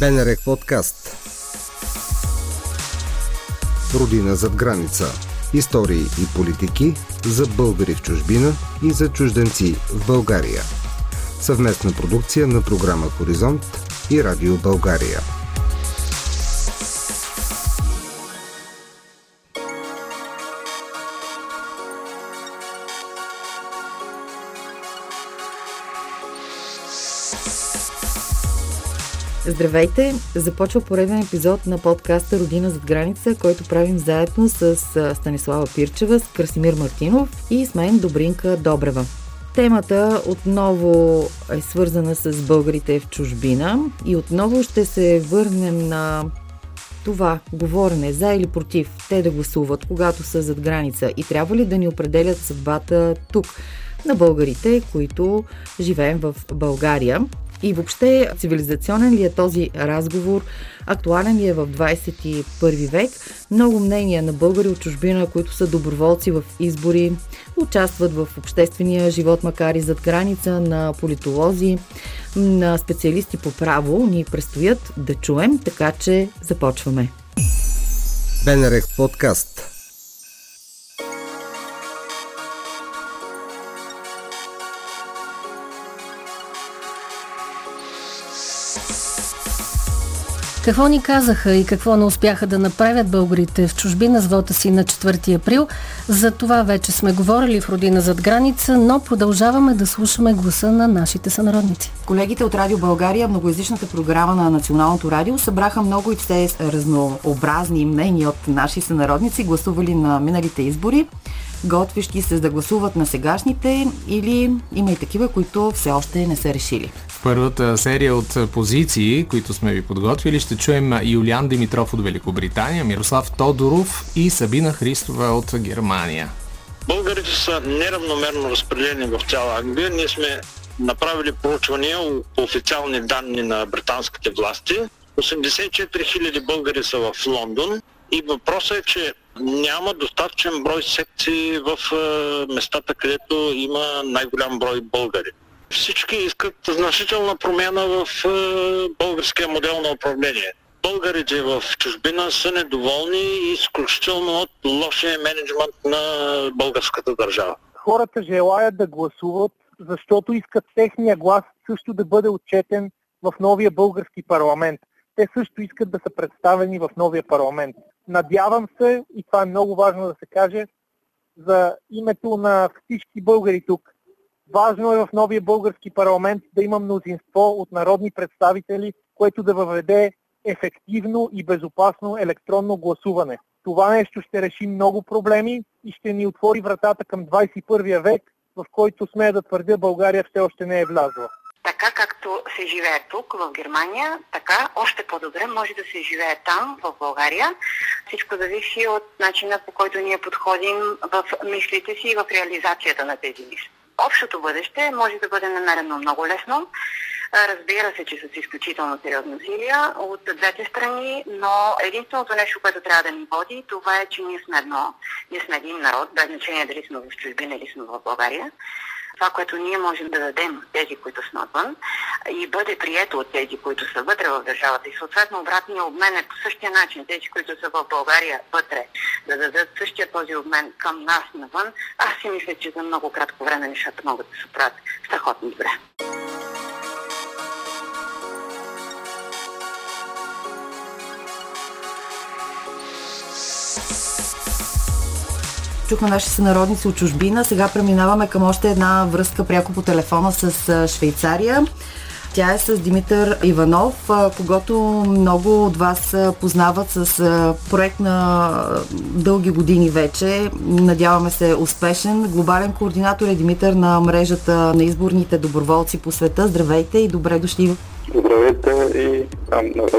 БНР подкаст Родина зад граница Истории и политики за българи в чужбина и за чужденци в България. Съвместна продукция на програма Хоризонт и Радио България. Здравейте! Започва пореден епизод на подкаста Родина зад граница, който правим заедно с Станислава Пирчева, с Красимир Мартинов и с мен Добринка Добрева. Темата отново е свързана с българите в чужбина и отново ще се върнем на това говорене за или против те да гласуват, когато са зад граница и трябва ли да ни определят съдбата тук на българите, които живеем в България. И въобще цивилизационен ли е този разговор? Актуален ли е в 21 век? Много мнения на българи от чужбина, които са доброволци в избори, участват в обществения живот, макар и зад граница, на политолози, на специалисти по право ни предстоят да чуем, така че започваме. Бенерек подкаст Какво ни казаха и какво не успяха да направят българите в чужбина с вота си на 4 април? За това вече сме говорили в Родина зад граница, но продължаваме да слушаме гласа на нашите сънародници. Колегите от Радио България, многоязичната програма на Националното радио, събраха много и все разнообразни мнения от наши сънародници, гласували на миналите избори готвещи се да гласуват на сегашните или има и такива, които все още не са решили. Първата серия от позиции, които сме ви подготвили, ще чуем Юлиан Димитров от Великобритания, Мирослав Тодоров и Сабина Христова от Германия. Българите са неравномерно разпределени в цяла Англия. Ние сме направили проучвания по официални данни на британските власти. 84 000 българи са в Лондон и въпросът е, че няма достатъчен брой секции в е, местата, където има най-голям брой българи. Всички искат значителна промяна в е, българския модел на управление. Българите в чужбина са недоволни изключително от лошия менеджмент на българската държава. Хората желаят да гласуват, защото искат техния глас също да бъде отчетен в новия български парламент. Те също искат да са представени в новия парламент. Надявам се, и това е много важно да се каже, за името на всички българи тук. Важно е в новия български парламент да има мнозинство от народни представители, което да въведе ефективно и безопасно електронно гласуване. Това нещо ще реши много проблеми и ще ни отвори вратата към 21 век, в който смея да твърдя България все още не е влязла. Така както се живее тук, в Германия, така още по-добре може да се живее там, в България. Всичко зависи от начина по който ние подходим в мислите си и в реализацията на тези мисли. Общото бъдеще може да бъде намерено много лесно. Разбира се, че с изключително сериозни усилия от двете страни, но единственото нещо, което трябва да ни води, това е, че ние сме едно, ние сме един народ, без значение дали сме в чужбина или сме в България това, което ние можем да дадем тези, които сме отвън и бъде прието от тези, които са вътре в държавата и съответно обратния обмен е по същия начин. Тези, които са в България вътре, да дадат същия този обмен към нас навън, аз си мисля, че за много кратко време нещата могат да се правят страхотно добре. Чухме наши сънародници от чужбина. Сега преминаваме към още една връзка пряко по телефона с Швейцария. Тя е с Димитър Иванов, когато много от вас познават с проект на дълги години вече. Надяваме се успешен. Глобален координатор е Димитър на мрежата на изборните доброволци по света. Здравейте и добре дошли Здравейте и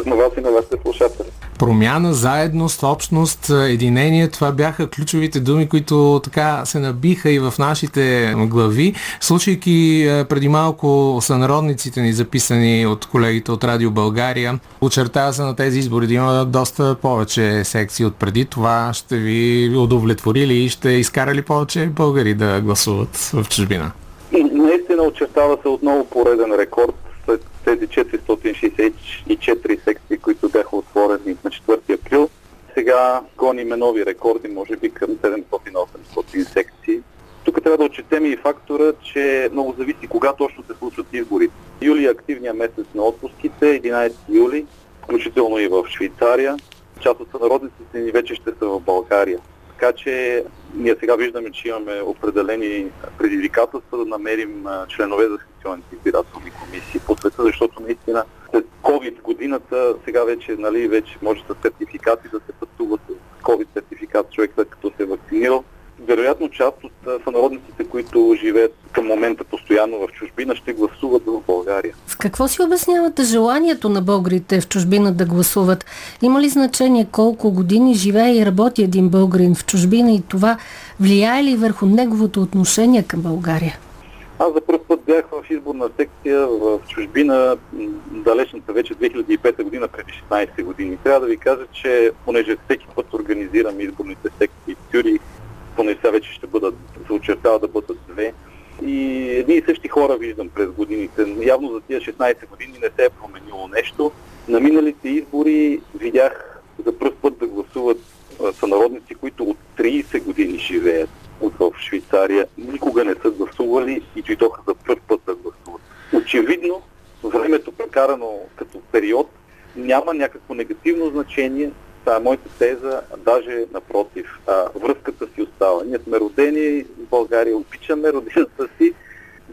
на вас и на вашите слушатели. Промяна, заедност, общност, единение, това бяха ключовите думи, които така се набиха и в нашите глави. Слушайки преди малко сънародниците ни, записани от колегите от Радио България, очертава се на тези избори да има доста повече секции от преди. Това ще ви удовлетвори ли и ще изкара ли повече българи да гласуват в чужбина? И наистина очертава се отново пореден рекорд след тези 464 секции, които бяха отворени на 4 април, сега гоним нови рекорди, може би към 700-800 секции. Тук трябва да отчетем и фактора, че много зависи кога точно се случват изборите. Юли е активният месец на отпуските, 11 юли, включително и в Швейцария. Част от сънародниците ни вече ще са в България. Така че ние сега виждаме, че имаме определени предизвикателства да намерим членове за секционните избиратели. Годината сега вече, нали, вече може с сертификати да се пътува с COVID сертификат човек след като се е вакцинирал вероятно част от сънародниците, които живеят към момента постоянно в чужбина, ще гласуват в България. С какво си обяснявате желанието на българите в чужбина да гласуват? Има ли значение колко години живее и работи един българин в чужбина и това влияе ли върху неговото отношение към България? Аз за първ път бях в изборна секция в чужбина, далечната вече 2005 година, преди 16 години. Трябва да ви кажа, че понеже всеки път организирам изборните секции в Тюрих, поне сега вече ще бъдат, се очертава да бъдат две. И едни и същи хора виждам през годините. Явно за тия 16 години не се е променило нещо. На миналите избори видях за първ път да гласуват сънародници, които от 30 години живеят в Швейцария. Никога не са гласували и дойдоха за първ път да гласуват. Очевидно, времето прекарано като период няма някакво негативно значение Това е моята теза, даже напротив, а, връзката си остава. Ние сме родени в България, обичаме родината си,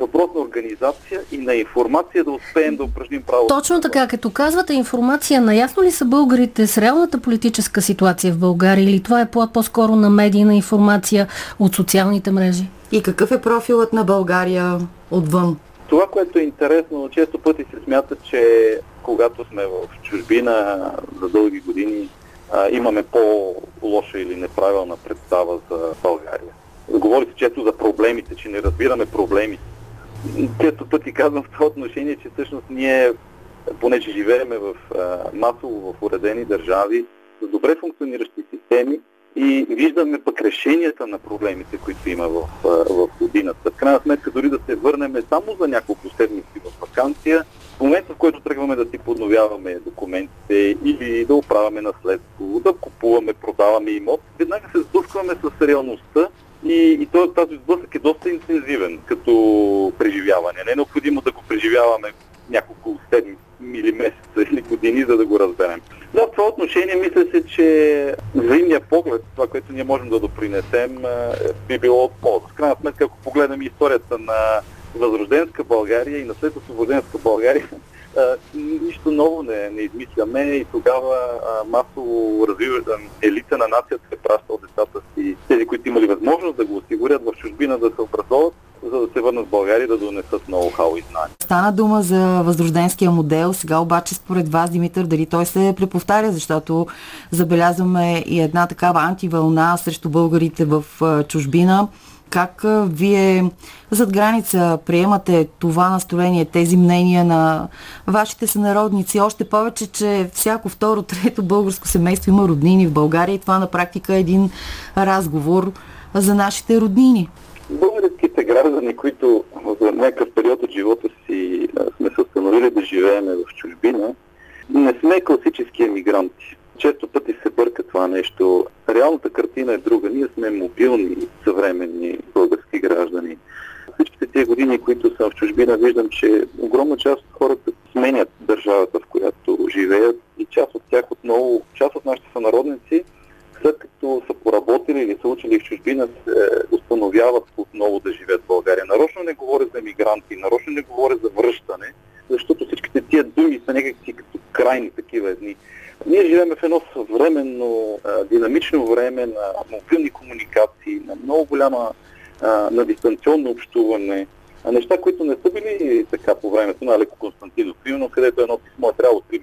въпрос на организация и на информация да успеем да упражним право. Точно така, като казвате информация, наясно ли са българите с реалната политическа ситуация в България или това е по-скоро на медийна информация от социалните мрежи? И какъв е профилът на България отвън? Това, което е интересно, често пъти се смята, че когато сме в чужбина за дълги години, а, имаме по-лоша или неправилна представа за България. Говори се често за проблемите, че не разбираме проблемите. Често пъти казвам в това отношение, че всъщност ние, понеже живееме в а, масово в уредени държави, с добре функциониращи системи и виждаме пък решенията на проблемите, които има в, в годината. В крайна сметка, дори да се върнем само за няколко седмици в вакансия, в момента, в който тръгваме да си подновяваме документите или да оправяме наследство, да купуваме, продаваме имот, веднага се сблъскваме с реалността и, и този сблъсък е доста интензивен като преживяване. Не е необходимо да го преживяваме няколко седмици или месеца или години, за да го разберем. Отношение мисля се, че взаимния поглед, това, което ние можем да допринесем, би било от полза. В крайна сметка, ако погледнем историята на възрожденска България и на след България, нищо ново не, не измисляме и тогава масово развива, елита на нацията е пращал децата си, тези, които имали възможност да го осигурят в чужбина да се образоват, върнат в България да донесат ноу-хау и знания. Стана дума за възрожденския модел. Сега обаче според вас, Димитър, дали той се преповтаря, защото забелязваме и една такава антивълна срещу българите в чужбина. Как вие зад граница приемате това настроение, тези мнения на вашите сънародници? Още повече, че всяко второ, трето българско семейство има роднини в България и това на практика е един разговор за нашите роднини. Българските граждани, които в някакъв период от живота си сме се установили да живееме в чужбина, не сме класически емигранти често пъти се бърка това нещо. Реалната картина е друга. Ние сме мобилни, съвременни български граждани. Всичките тези години, които съм в чужбина, виждам, че огромна част от хората сменят държавата, в която живеят и част от тях отново, част от нашите сънародници, след като са поработили или са учили в чужбина, се установяват отново да живеят в България. Нарочно не говоря за мигранти, нарочно не говоря за връщане, защото всичките тия думи са някакси като крайни такива едни. Ние живеем в едно съвременно, динамично време на мобилни комуникации, на много голяма, на дистанционно общуване, неща, които не са били така по времето на Алеко Константинов, примерно където едно писмо е трябвало три,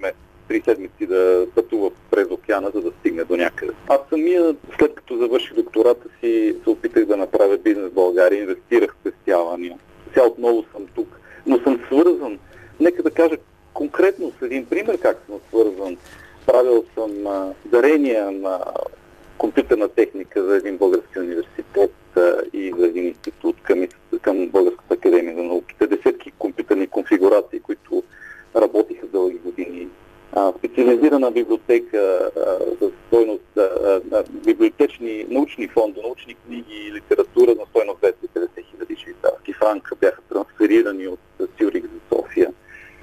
три седмици да пътува през океана, за да стигне до някъде. Аз самия, след като завърших доктората си, се опитах да направя бизнес в България, инвестирах спестявания. Сега отново съм тук, но съм свързан. Нека да кажа конкретно с един пример как съм свързан. Правил съм дарения на компютърна техника за един български университет и за един институт към, към Българската академия за науките. Десетки компютърни конфигурации, които работиха дълги години специализирана библиотека за стойност, библиотечни научни фонда, научни книги и литература на стойност 250 хиляди швейцарски франка бяха трансферирани от Цюрих за София.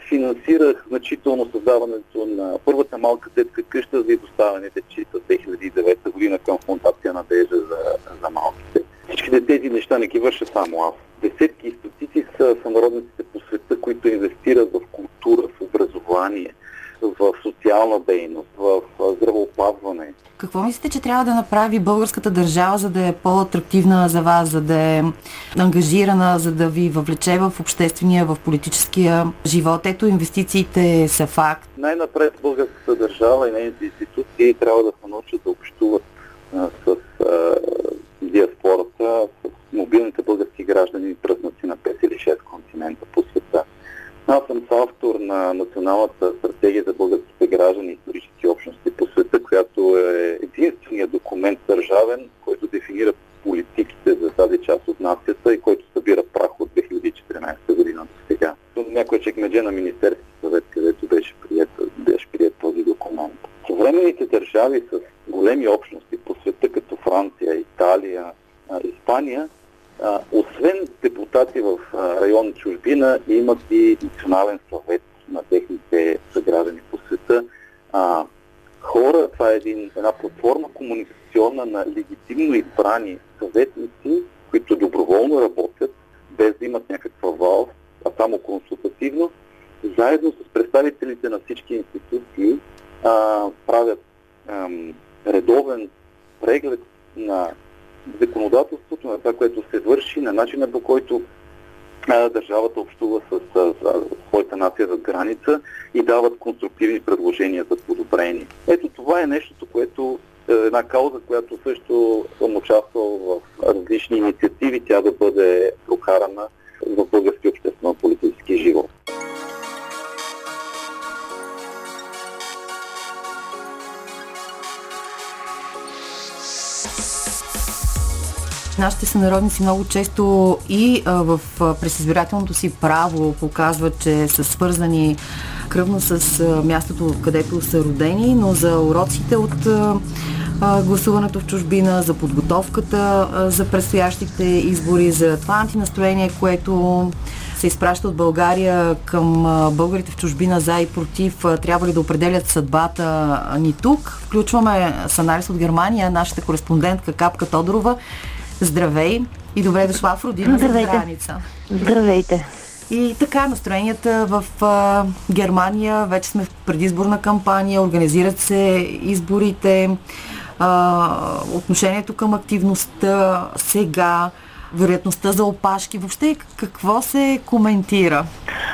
Финансирах значително създаването на първата малка детска къща за изоставените чита 2009 година към фундация Надежда за, за малките. Всичките тези неща не ги върша само аз. Десетки и стотици са сънародниците по света, които инвестират в култура, в образование, в социална дейност, в здравеопазване. Какво мислите, че трябва да направи българската държава, за да е по-атрактивна за вас, за да е ангажирана, за да ви въвлече в обществения, в политическия живот? Ето, инвестициите са факт. Най-напред българската държава и нейните институции трябва да се научат да общуват а, с а, диаспората, с мобилните български граждани, пръснаци на 5 или 6 континента по света. Аз съм автор на Националната стратегия за българските граждани и исторически общности по света, която е единственият документ държавен, който дефинира политиките за тази част от нацията и който събира прах от 2014 година до сега. Някой чекмедже на Министерски съвет, където беше прият, беше прият този документ. Съвременните държави с големи общности по света, като Франция, Италия, Испания, а, освен депутати в а, район чужбина, имат и национален съвет на техните съграждани по света. А, хора, това е един, една платформа комуникационна на избрани съветници, които доброволно работят, без да имат някаква вал, а само консултативно, заедно с представителите на всички институции а, правят ам, редовен преглед на законодателството, на това, което се върши, на начина по който а, държавата общува с, с, с своята нация зад граница и дават конструктивни предложения за подобрение. Ето това е нещото, което една кауза, която също съм участвал в различни инициативи, тя да бъде прокарана в български обществено-политически живот. Нашите сънародници много често и в а, пресизбирателното си право показват, че са свързани кръвно с а, мястото, където са родени, но за уроците от а, гласуването в чужбина, за подготовката а, за предстоящите избори, за това антинастроение, което се изпраща от България към българите в чужбина за и против, трябва ли да определят съдбата ни тук. Включваме с анализ от Германия нашата кореспондентка Капка Тодорова. Здравей и добре дошла в родина за граница. Здравейте. И така, настроенията в а, Германия, вече сме в предизборна кампания, организират се изборите, а, отношението към активността сега, вероятността за опашки. Въобще какво се коментира?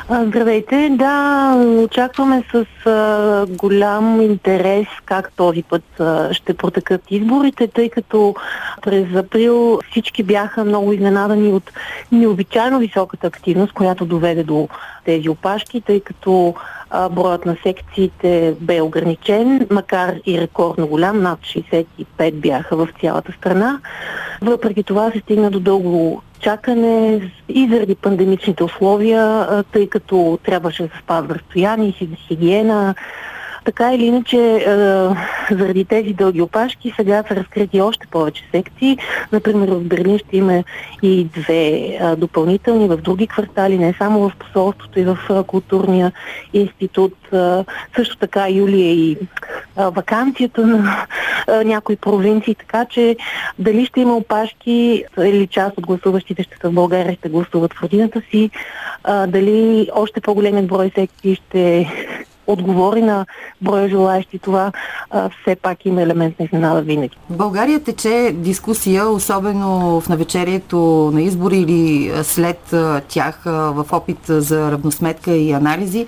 Здравейте, да, очакваме с а, голям интерес как този път а, ще протекат изборите, тъй като през април всички бяха много изненадани от необичайно високата активност, която доведе до тези опашки, тъй като а, броят на секциите бе ограничен, макар и рекордно голям, над 65 бяха в цялата страна. Въпреки това се стигна до дълго чакане и заради пандемичните условия, тъй като трябваше да спазва разстояние, хигиена, така или иначе, е, заради тези дълги опашки, сега са разкрити още повече секции. Например, в Берлин ще има и две е, допълнителни в други квартали, не само в посолството и в е, културния институт. Също така юли е и вакансията на някои провинции, така че дали ще има опашки или част от гласуващите ще са в България, ще гласуват в родината си, дали още по-големият брой секции ще отговори на броя желаящи това, а, все пак има елемент на изненада винаги. В България тече дискусия, особено в навечерието на избори или след тях в опит за равносметка и анализи,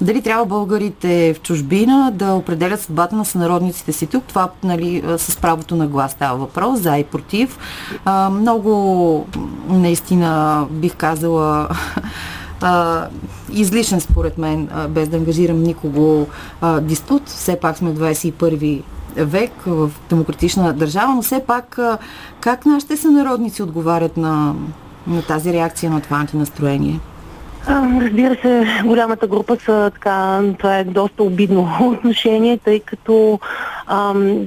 дали трябва българите в чужбина да определят съдбата на сънародниците си тук. Това нали, с правото на глас става въпрос, за и против. А, много наистина бих казала а, излишен според мен, а, без да ангажирам никого а, диспут. Все пак сме в 21 век в демократична държава, но все пак а, как нашите сънародници отговарят на, на тази реакция на това антинастроение? Разбира се, голямата група са така, това е доста обидно отношение, тъй като ам,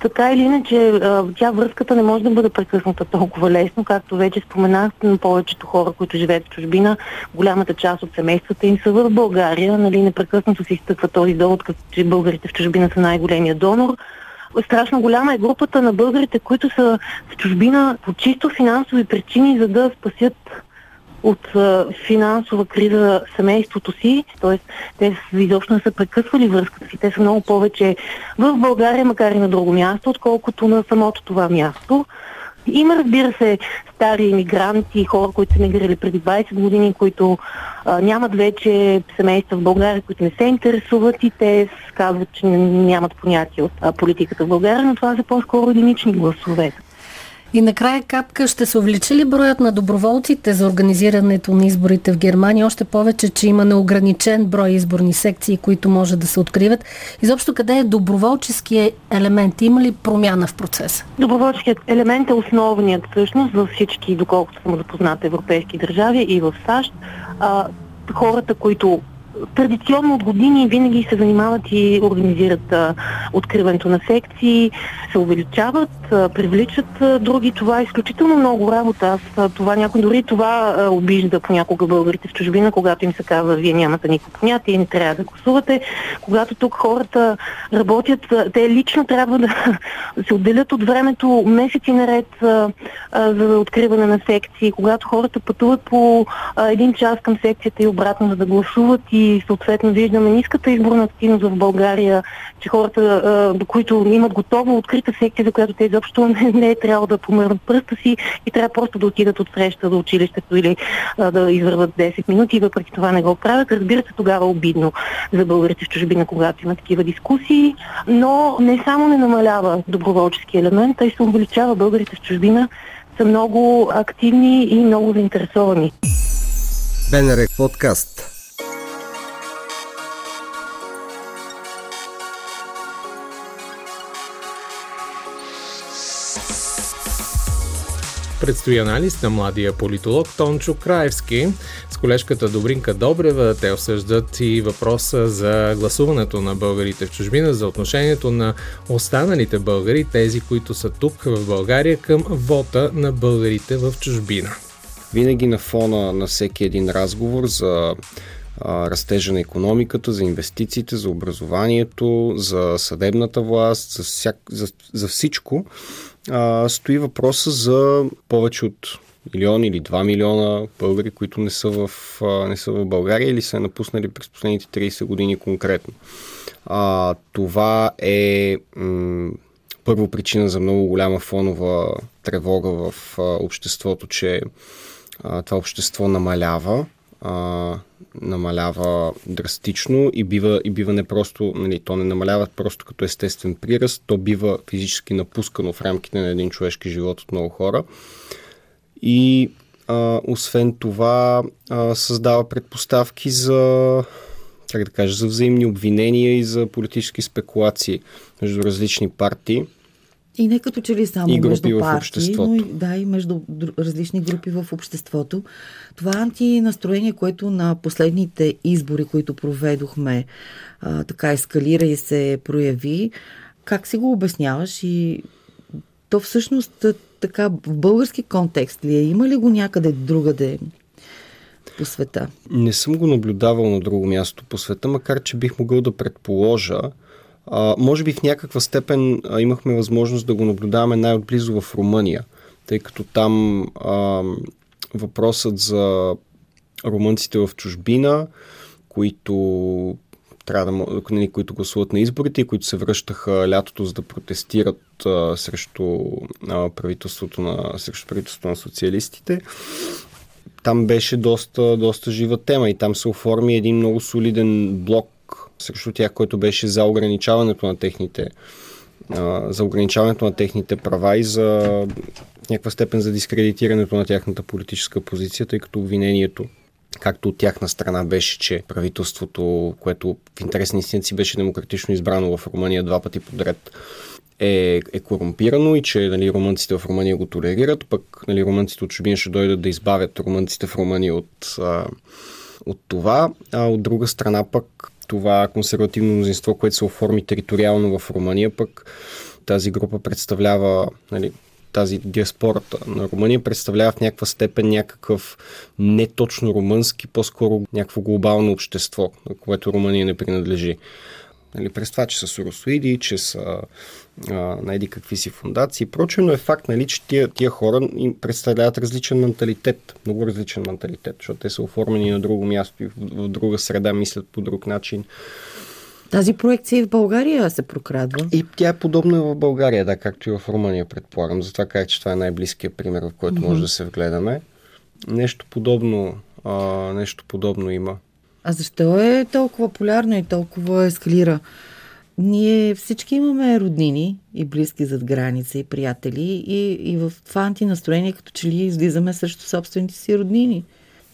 така или иначе, тя връзката не може да бъде прекъсната толкова лесно, както вече споменах, на повечето хора, които живеят в чужбина, голямата част от семействата им са в България, нали, непрекъснато се изтъква този довод, че българите в чужбина са най-големия донор. Страшно голяма е групата на българите, които са в чужбина по чисто финансови причини, за да спасят от финансова криза семейството си, т.е. те изобщо не са прекъсвали връзката си. Те са много повече в България, макар и на друго място, отколкото на самото това място. Има, разбира се, стари иммигранти, хора, които са миграли преди 20 години, които а, нямат вече семейства в България, които не се интересуват и те казват, че нямат понятие от а, политиката в България, но това са по-скоро единични гласове. И накрая капка ще се увеличи ли броят на доброволците за организирането на изборите в Германия? Още повече, че има неограничен брой изборни секции, които може да се откриват. Изобщо къде е доброволческия елемент? Има ли промяна в процеса? Доброволческият елемент е основният всъщност във всички, доколкото съм запозната, европейски държави и в САЩ. А, хората, които традиционно от години винаги се занимават и организират а, откриването на секции, се увеличават, а, привличат а, други. Това е изключително много работа. Аз а, това някой дори това а, обижда понякога българите в чужбина, когато им се казва, вие нямате никакво понятие не трябва да гласувате. Когато тук хората работят, а, те лично трябва да се отделят от времето месеци наред а, а, за откриване на секции. Когато хората пътуват по а, един час към секцията и обратно за да гласуват и съответно виждаме ниската изборна активност в България, че хората, до които имат готова открита секция, за която те изобщо не, не е трябвало да помърнат пръста си и трябва просто да отидат от среща до училището или а, да извърват 10 минути и въпреки това не го правят. Разбира се, тогава е обидно за българите в чужбина, когато има такива дискусии, но не само не намалява доброволчески елемент, а и се увеличава българите в чужбина са много активни и много заинтересовани. Бенерек подкаст Предстои анализ на младия политолог Тончо Краевски. С колежката Добринка Добрева те обсъждат и въпроса за гласуването на българите в чужбина, за отношението на останалите българи, тези, които са тук в България, към вота на българите в чужбина. Винаги на фона на всеки един разговор за растежа на економиката, за инвестициите, за образованието, за съдебната власт, за, всяк, за, за всичко, а, стои въпроса за повече от милион или 2 милиона българи, които не са, в, а, не са в България или са напуснали през последните 30 години конкретно. А, това е м- първо причина за много голяма фонова тревога в а, обществото, че а, това общество намалява. А, намалява драстично и бива, и бива не просто, нали, то не намалява просто като естествен приръст, то бива физически напускано в рамките на един човешки живот от много хора. И а, освен това а, създава предпоставки за как да кажа, за взаимни обвинения и за политически спекулации между различни партии. И не като че ли само и между партии, но и, да, и между различни групи в обществото. Това антинастроение, което на последните избори, които проведохме, а, така ескалира и се прояви, как си го обясняваш и то всъщност така в български контекст ли е? Има ли го някъде другаде по света? Не съм го наблюдавал на друго място по света, макар че бих могъл да предположа, а, може би в някаква степен а, имахме възможност да го наблюдаваме най-отблизо в Румъния, тъй като там а, въпросът за румънците в чужбина, които трябва да, нали, които гласуват на изборите и които се връщаха лятото за да протестират а, срещу а, правителството на срещу правителството на социалистите. Там беше доста, доста жива тема и там се оформи един много солиден блок срещу тях, който беше за ограничаването на техните за ограничаването на техните права и за в някаква степен за дискредитирането на тяхната политическа позиция, тъй като обвинението както от тяхна страна беше, че правителството, което в интерес на истината си беше демократично избрано в Румъния два пъти подред, е, е корумпирано и че нали, румънците в Румъния го толерират, пък нали, румънците от чужбина ще дойдат да избавят румънците в Румъния от а, от това, а от друга страна пък това консервативно мнозинство, което се оформи териториално в Румъния, пък тази група представлява нали, тази диаспората на Румъния представлява в някаква степен някакъв не точно румънски, по-скоро някакво глобално общество, на което Румъния не принадлежи. Нали, през това, че са суросоиди, че са найди какви си фундации. Прочим, но е факт, нали, че тия, тия хора им представляват различен менталитет, много различен менталитет, защото те са оформени на друго място и в, в друга среда, мислят по друг начин. Тази проекция и в България се прокрадва. И тя е подобна в България, да, както и в Румъния, предполагам. Затова казах, че това е най-близкият пример, в който mm-hmm. може да се вгледаме. Нещо подобно, а, нещо подобно има. А защо е толкова полярно и толкова ескалира? Ние всички имаме роднини и близки зад граница и приятели и, и в това антинастроение като че ли излизаме срещу собствените си роднини.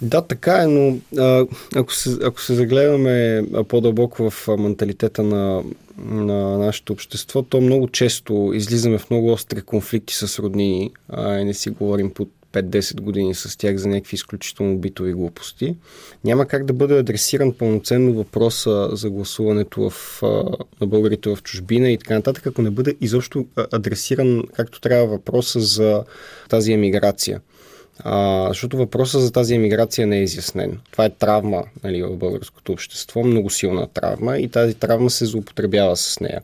Да, така е, но а, ако, се, ако се загледаме по-дълбоко в менталитета на, на нашето общество, то много често излизаме в много остри конфликти с роднини а, и не си говорим под 5-10 години с тях за някакви изключително битови глупости. Няма как да бъде адресиран пълноценно въпроса за гласуването в, на българите в чужбина и така нататък, ако не бъде изобщо адресиран както трябва въпроса за тази емиграция. А, защото въпросът за тази емиграция не е изяснен. Това е травма нали, в българското общество, много силна травма и тази травма се злоупотребява с нея.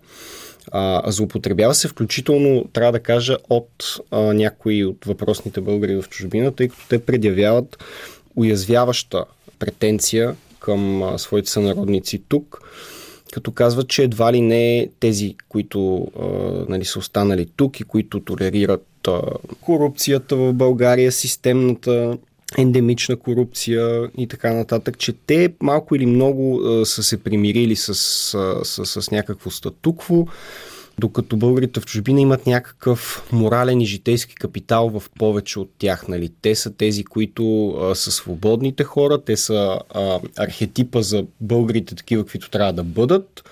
А, злоупотребява се включително, трябва да кажа, от а, някои от въпросните българи в чужбина, тъй като те предявяват уязвяваща претенция към а, своите сънародници тук, като казват, че едва ли не тези, които а, нали, са останали тук и които толерират а, корупцията в България, системната ендемична корупция и така нататък, че те малко или много а, са се примирили с, с, с, с някакво статукво, докато българите в чужбина имат някакъв морален и житейски капитал в повече от тях. Нали? Те са тези, които а, са свободните хора, те са а, архетипа за българите такива, каквито трябва да бъдат,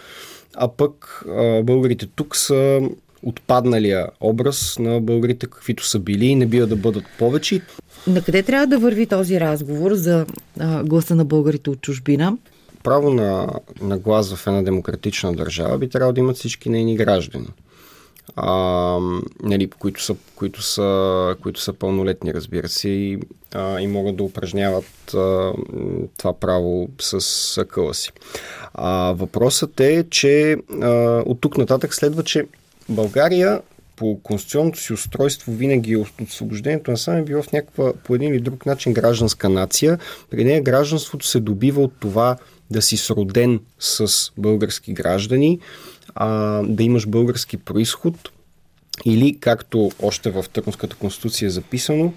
а пък а, българите тук са отпадналия образ на българите, каквито са били и не бива да бъдат повече. На къде трябва да върви този разговор за а, гласа на българите от чужбина? Право на, на глас в една демократична държава би трябвало да имат всички нейни граждани. А, нали, които, са, които, са, които са пълнолетни, разбира се, и, а, и могат да упражняват а, това право с акъла си. А, въпросът е, че а, от тук нататък следва, че България по конституционното си устройство винаги от освобождението на сам е било в някаква по един или друг начин гражданска нация. При нея гражданството се добива от това да си сроден с български граждани, а, да имаш български происход или, както още в Търновската конституция е записано,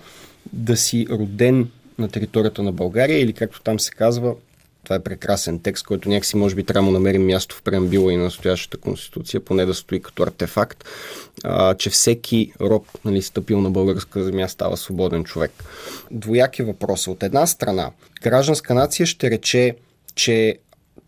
да си роден на територията на България или, както там се казва, това е прекрасен текст, който някакси може би трябва да намерим място в преамбила и на настоящата конституция, поне да стои като артефакт, а, че всеки роб, нали, стъпил на българска земя, става свободен човек. Двояки въпроса. От една страна, гражданска нация ще рече, че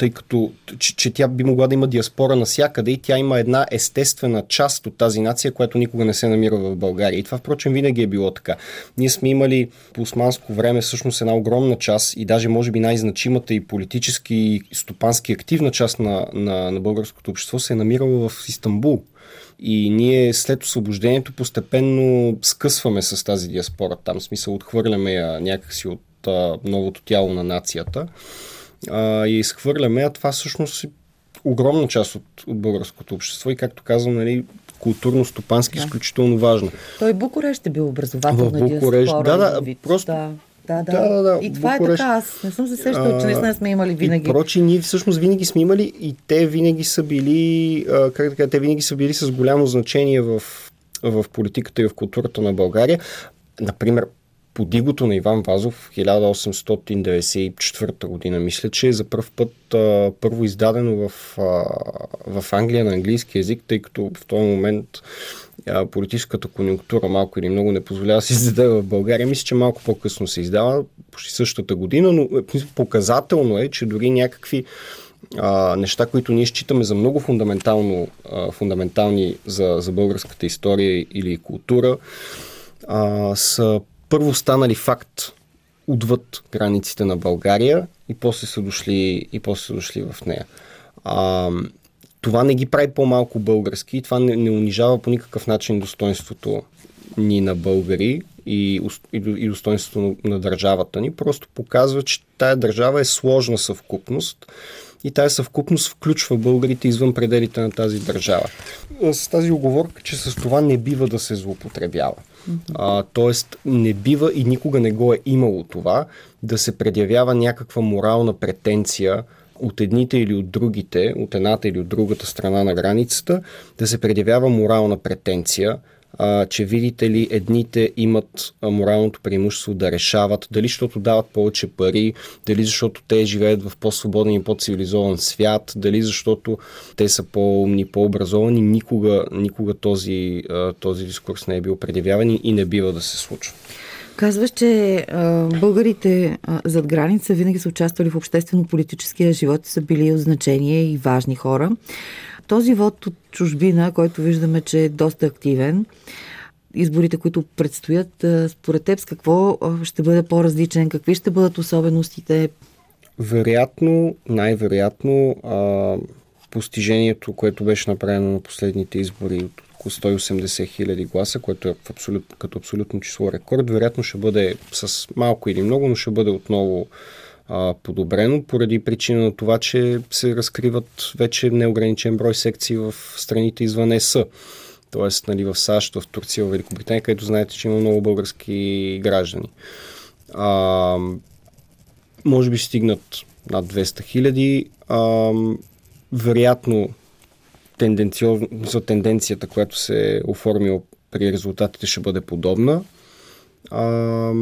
тъй като че, че тя би могла да има диаспора навсякъде и тя има една естествена част от тази нация, която никога не се намира в България. И това, впрочем, винаги е било така. Ние сме имали по османско време всъщност една огромна част и даже може би най-значимата и политически и стопански активна част на, на, на българското общество се е намирала в Истанбул. И ние след освобождението постепенно скъсваме с тази диаспора. Там смисъл отхвърляме я някакси от а, новото тяло на нацията а, и изхвърляме, а това всъщност е огромна част от, от българското общество и както казвам, нали, културно-стопански да. изключително важна. Той Букурещ е бил образователна В Букурещ, да, да, просто да. Да, да. да, да, И това Букурещ, е така. Аз не съм се сещал, че наистина сме имали винаги. И прочи, ние всъщност винаги сме имали и те винаги са били, как да кажа, те винаги са били с голямо значение в, в политиката и в културата на България. Например, подигото на Иван Вазов в 1894 година. Мисля, че е за първ път а, първо издадено в, а, в Англия на английски язик, тъй като в този момент а, политическата конъюнктура малко или много не позволява да се издаде в България. Мисля, че малко по-късно се издава, почти същата година, но е, показателно е, че дори някакви а, неща, които ние считаме за много фундаментално, а, фундаментални за, за българската история или култура, а, са първо станали факт отвъд границите на България и после са дошли, и после са дошли в нея. А, това не ги прави по-малко български и това не, не унижава по никакъв начин достоинството ни на българи и, и, и достоинството на, на държавата ни. Просто показва, че тая държава е сложна съвкупност и тази съвкупност включва българите извън пределите на тази държава. С тази оговорка, че с това не бива да се злоупотребява. А, тоест не бива и никога не го е имало това да се предявява някаква морална претенция от едните или от другите, от едната или от другата страна на границата, да се предявява морална претенция а, че видите ли, едните имат моралното преимущество да решават, дали защото дават повече пари, дали защото те живеят в по-свободен и по-цивилизован свят, дали защото те са по-умни, по-образовани. Никога, никога този, този дискурс не е бил предявяван и не бива да се случва. Казваш, че а, българите а, зад граница винаги са участвали в обществено-политическия живот, са били от значение и важни хора. Този вод от чужбина, който виждаме, че е доста активен, изборите, които предстоят, според теб с какво ще бъде по-различен? Какви ще бъдат особеностите? Вероятно, най-вероятно, постижението, което беше направено на последните избори от около 180 хиляди гласа, което е абсолют, като абсолютно число рекорд, вероятно ще бъде с малко или много, но ще бъде отново а, подобрено, поради причина на това, че се разкриват вече неограничен брой секции в страните извън ЕС. Тоест, нали, в САЩ, в Турция, в Великобритания, където знаете, че има много български граждани. А, може би стигнат над 200 хиляди. вероятно, за тенденцията, която се е оформила при резултатите, ще бъде подобна. А,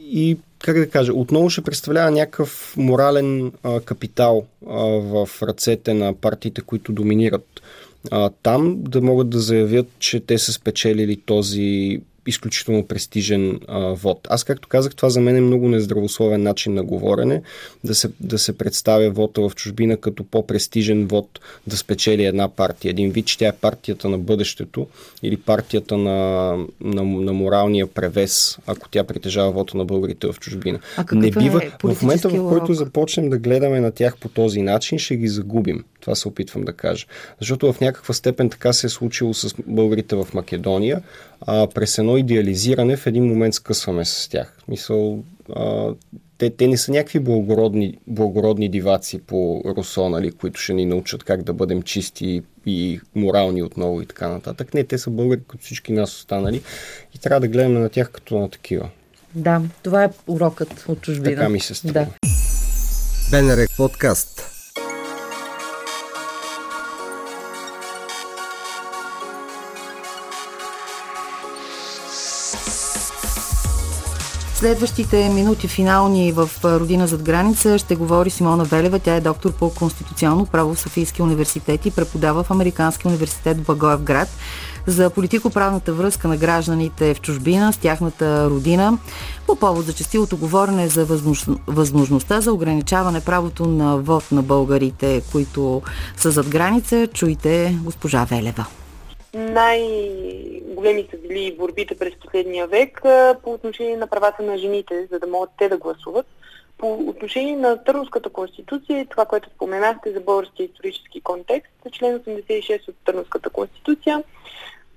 и как да кажа, отново ще представлява някакъв морален а, капитал а, в ръцете на партиите, които доминират а, там, да могат да заявят, че те са спечелили този изключително престижен а, вод. Аз, както казах, това за мен е много нездравословен начин на говорене, да се, да се представя вода в чужбина като по-престижен вод да спечели една партия. Един вид, че тя е партията на бъдещето или партията на, на, на моралния превес, ако тя притежава вода на българите в чужбина. А Не бива, е в момента, в който започнем да гледаме на тях по този начин, ще ги загубим. Това се опитвам да кажа. Защото в някаква степен така се е случило с българите в Македония. А, през едно идеализиране в един момент скъсваме с тях. Мисъл, а, те, те не са някакви благородни, благородни диваци по Русо, нали, които ще ни научат как да бъдем чисти и морални отново и така нататък. Не, те са българи като всички нас останали и трябва да гледаме на тях като на такива. Да, това е урокът от чужбина. Така ми се струва. Да. Бенерек подкаст. Следващите минути финални в Родина зад граница ще говори Симона Велева. Тя е доктор по конституционно право в Софийския университет и преподава в Американския университет в Благоевград за политико-правната връзка на гражданите в чужбина с тяхната родина по повод за частилото говорене за възможността за ограничаване правото на вод на българите, които са зад граница. Чуйте госпожа Велева най-големи са били борбите през последния век по отношение на правата на жените, за да могат те да гласуват. По отношение на Търновската конституция и това, което споменахте за българския исторически контекст, член 86 от Търновската конституция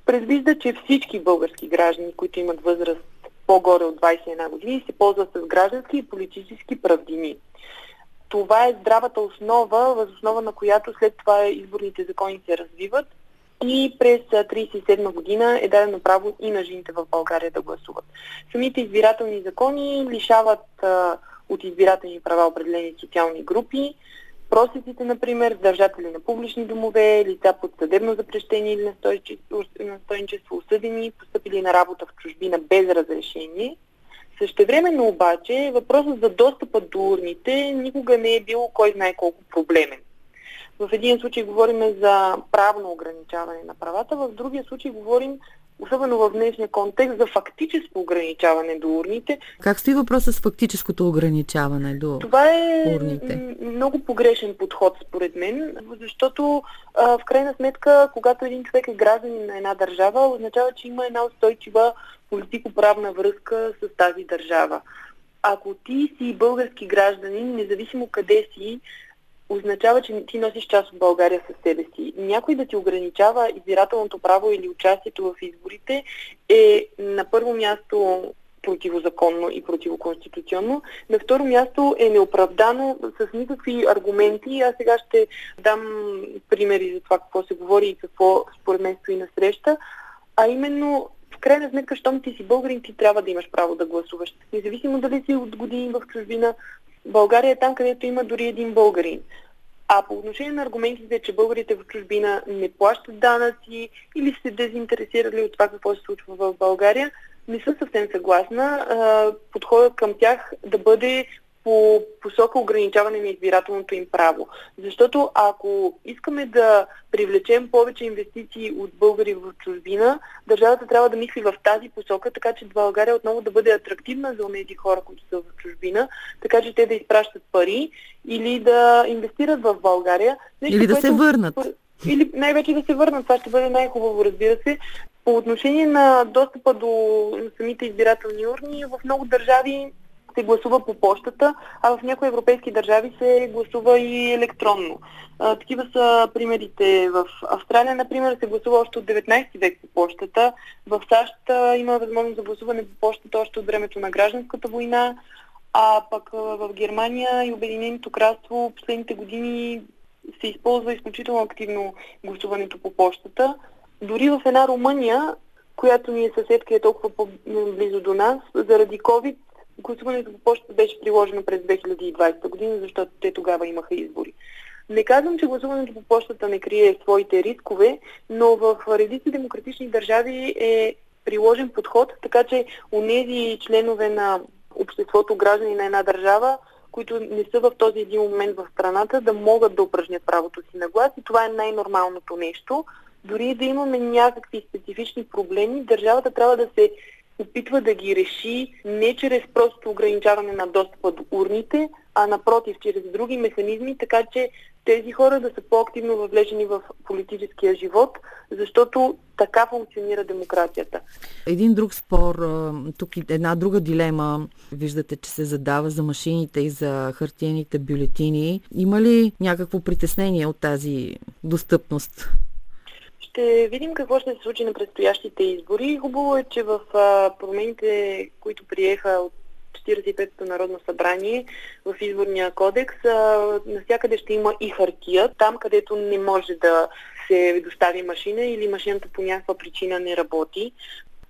предвижда, че всички български граждани, които имат възраст по-горе от 21 години, се ползват с граждански и политически правдини. Това е здравата основа, въз основа на която след това изборните закони се развиват и през 1937 година е дадено право и на жените в България да гласуват. Самите избирателни закони лишават а, от избирателни права определени социални групи. Просеците, например, държатели на публични домове, лица под съдебно запрещение или настойничество, осъдени, поступили на работа в чужбина без разрешение. Същевременно обаче въпросът за достъпа до урните никога не е бил кой знае колко проблемен. В един случай говорим за правно ограничаване на правата, в другия случай говорим особено в днешния контекст, за фактическо ограничаване до урните. Как стои въпросът с фактическото ограничаване до Това е урните? много погрешен подход, според мен, защото а, в крайна сметка, когато един човек е гражданин на една държава, означава, че има една устойчива политико-правна връзка с тази държава. ако ти си български гражданин, независимо къде си, означава, че ти носиш част от България със себе си. Някой да ти ограничава избирателното право или участието в изборите е на първо място противозаконно и противоконституционно. На второ място е неоправдано с никакви аргументи. Аз сега ще дам примери за това какво се говори и какво според мен стои на среща. А именно в крайна сметка, щом ти си българин, ти трябва да имаш право да гласуваш. Независимо дали си от години в чужбина, България е там, където има дори един българин. А по отношение на аргументите, че българите в чужбина не плащат данъци или се дезинтересирали от това какво се случва в България, не съм съвсем съгласна. Подходът към тях да бъде по посока ограничаване на избирателното им право. Защото ако искаме да привлечем повече инвестиции от българи в чужбина, държавата трябва да мисли в тази посока, така че България отново да бъде атрактивна за тези хора, които са в чужбина, така че те да изпращат пари или да инвестират в България. Нещо, или да което, се върнат. Или най-вече да се върнат. Това ще бъде най-хубаво, разбира се. По отношение на достъпа до самите избирателни урни, в много държави се гласува по почтата, а в някои европейски държави се гласува и електронно. А, такива са примерите в Австралия, например, се гласува още от 19 век по почтата. В САЩ а, има възможност за гласуване по почтата още от времето на гражданската война, а пък в Германия и Обединеното кралство последните години се използва изключително активно гласуването по почтата. Дори в една Румъния, която ни е съседка е толкова по-близо до нас, заради COVID гласуването по почта беше приложено през 2020 година, защото те тогава имаха избори. Не казвам, че гласуването по почтата не крие своите рискове, но в редици демократични държави е приложен подход, така че нези членове на обществото, граждани на една държава, които не са в този един момент в страната, да могат да упражнят правото си на глас и това е най-нормалното нещо. Дори да имаме някакви специфични проблеми, държавата трябва да се опитва да ги реши не чрез просто ограничаване на достъпа до урните, а напротив, чрез други механизми, така че тези хора да са по-активно въвлечени в политическия живот, защото така функционира демокрацията. Един друг спор, тук една друга дилема, виждате, че се задава за машините и за хартиените бюлетини. Има ли някакво притеснение от тази достъпност? Ще видим какво ще се случи на предстоящите избори. Хубаво е, че в промените, които приеха от 45-то Народно събрание в изборния кодекс, навсякъде ще има и хартия, там където не може да се достави машина или машината по някаква причина не работи.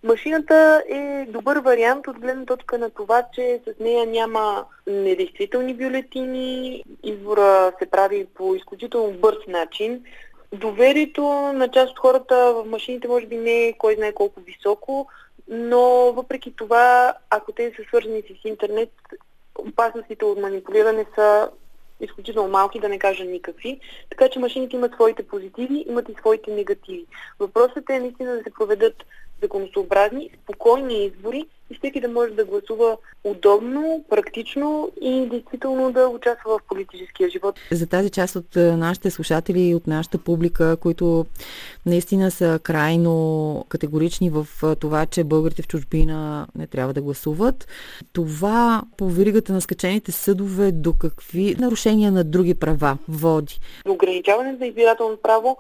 Машината е добър вариант от гледна точка на това, че с нея няма недействителни бюлетини. Избора се прави по изключително бърз начин. Доверието на част от хората в машините може би не е кой знае колко високо, но въпреки това, ако те са свързани с интернет, опасностите от манипулиране са изключително малки, да не кажа никакви. Така че машините имат своите позитиви, имат и своите негативи. Въпросът е наистина да се проведат законосообразни, спокойни избори и всеки да може да гласува удобно, практично и действително да участва в политическия живот. За тази част от нашите слушатели и от нашата публика, които наистина са крайно категорични в това, че българите в чужбина не трябва да гласуват, това по веригата на скачените съдове до какви нарушения на други права води? Ограничаването на избирателно право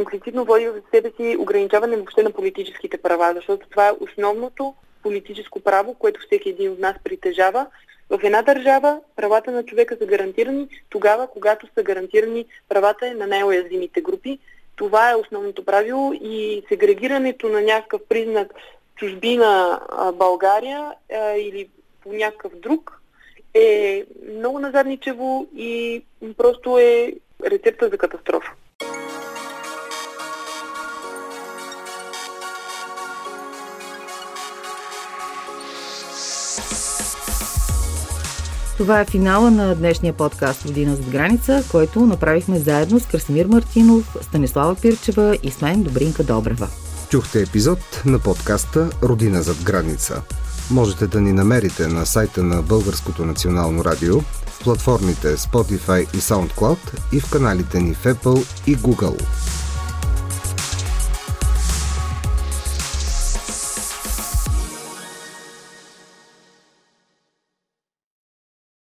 имплицитно води в себе си ограничаване въобще на политическите права, защото това е основното политическо право, което всеки един от нас притежава. В една държава правата на човека са гарантирани тогава, когато са гарантирани правата на най-уязвимите групи. Това е основното правило и сегрегирането на някакъв признак чужбина България или по някакъв друг е много назадничево и просто е рецепта за катастрофа. Това е финала на днешния подкаст Родина зад граница, който направихме заедно с Красимир Мартинов, Станислава Пирчева и с мен Добринка Добрева. Чухте епизод на подкаста Родина зад граница. Можете да ни намерите на сайта на Българското национално радио, в платформите Spotify и SoundCloud и в каналите ни в Apple и Google.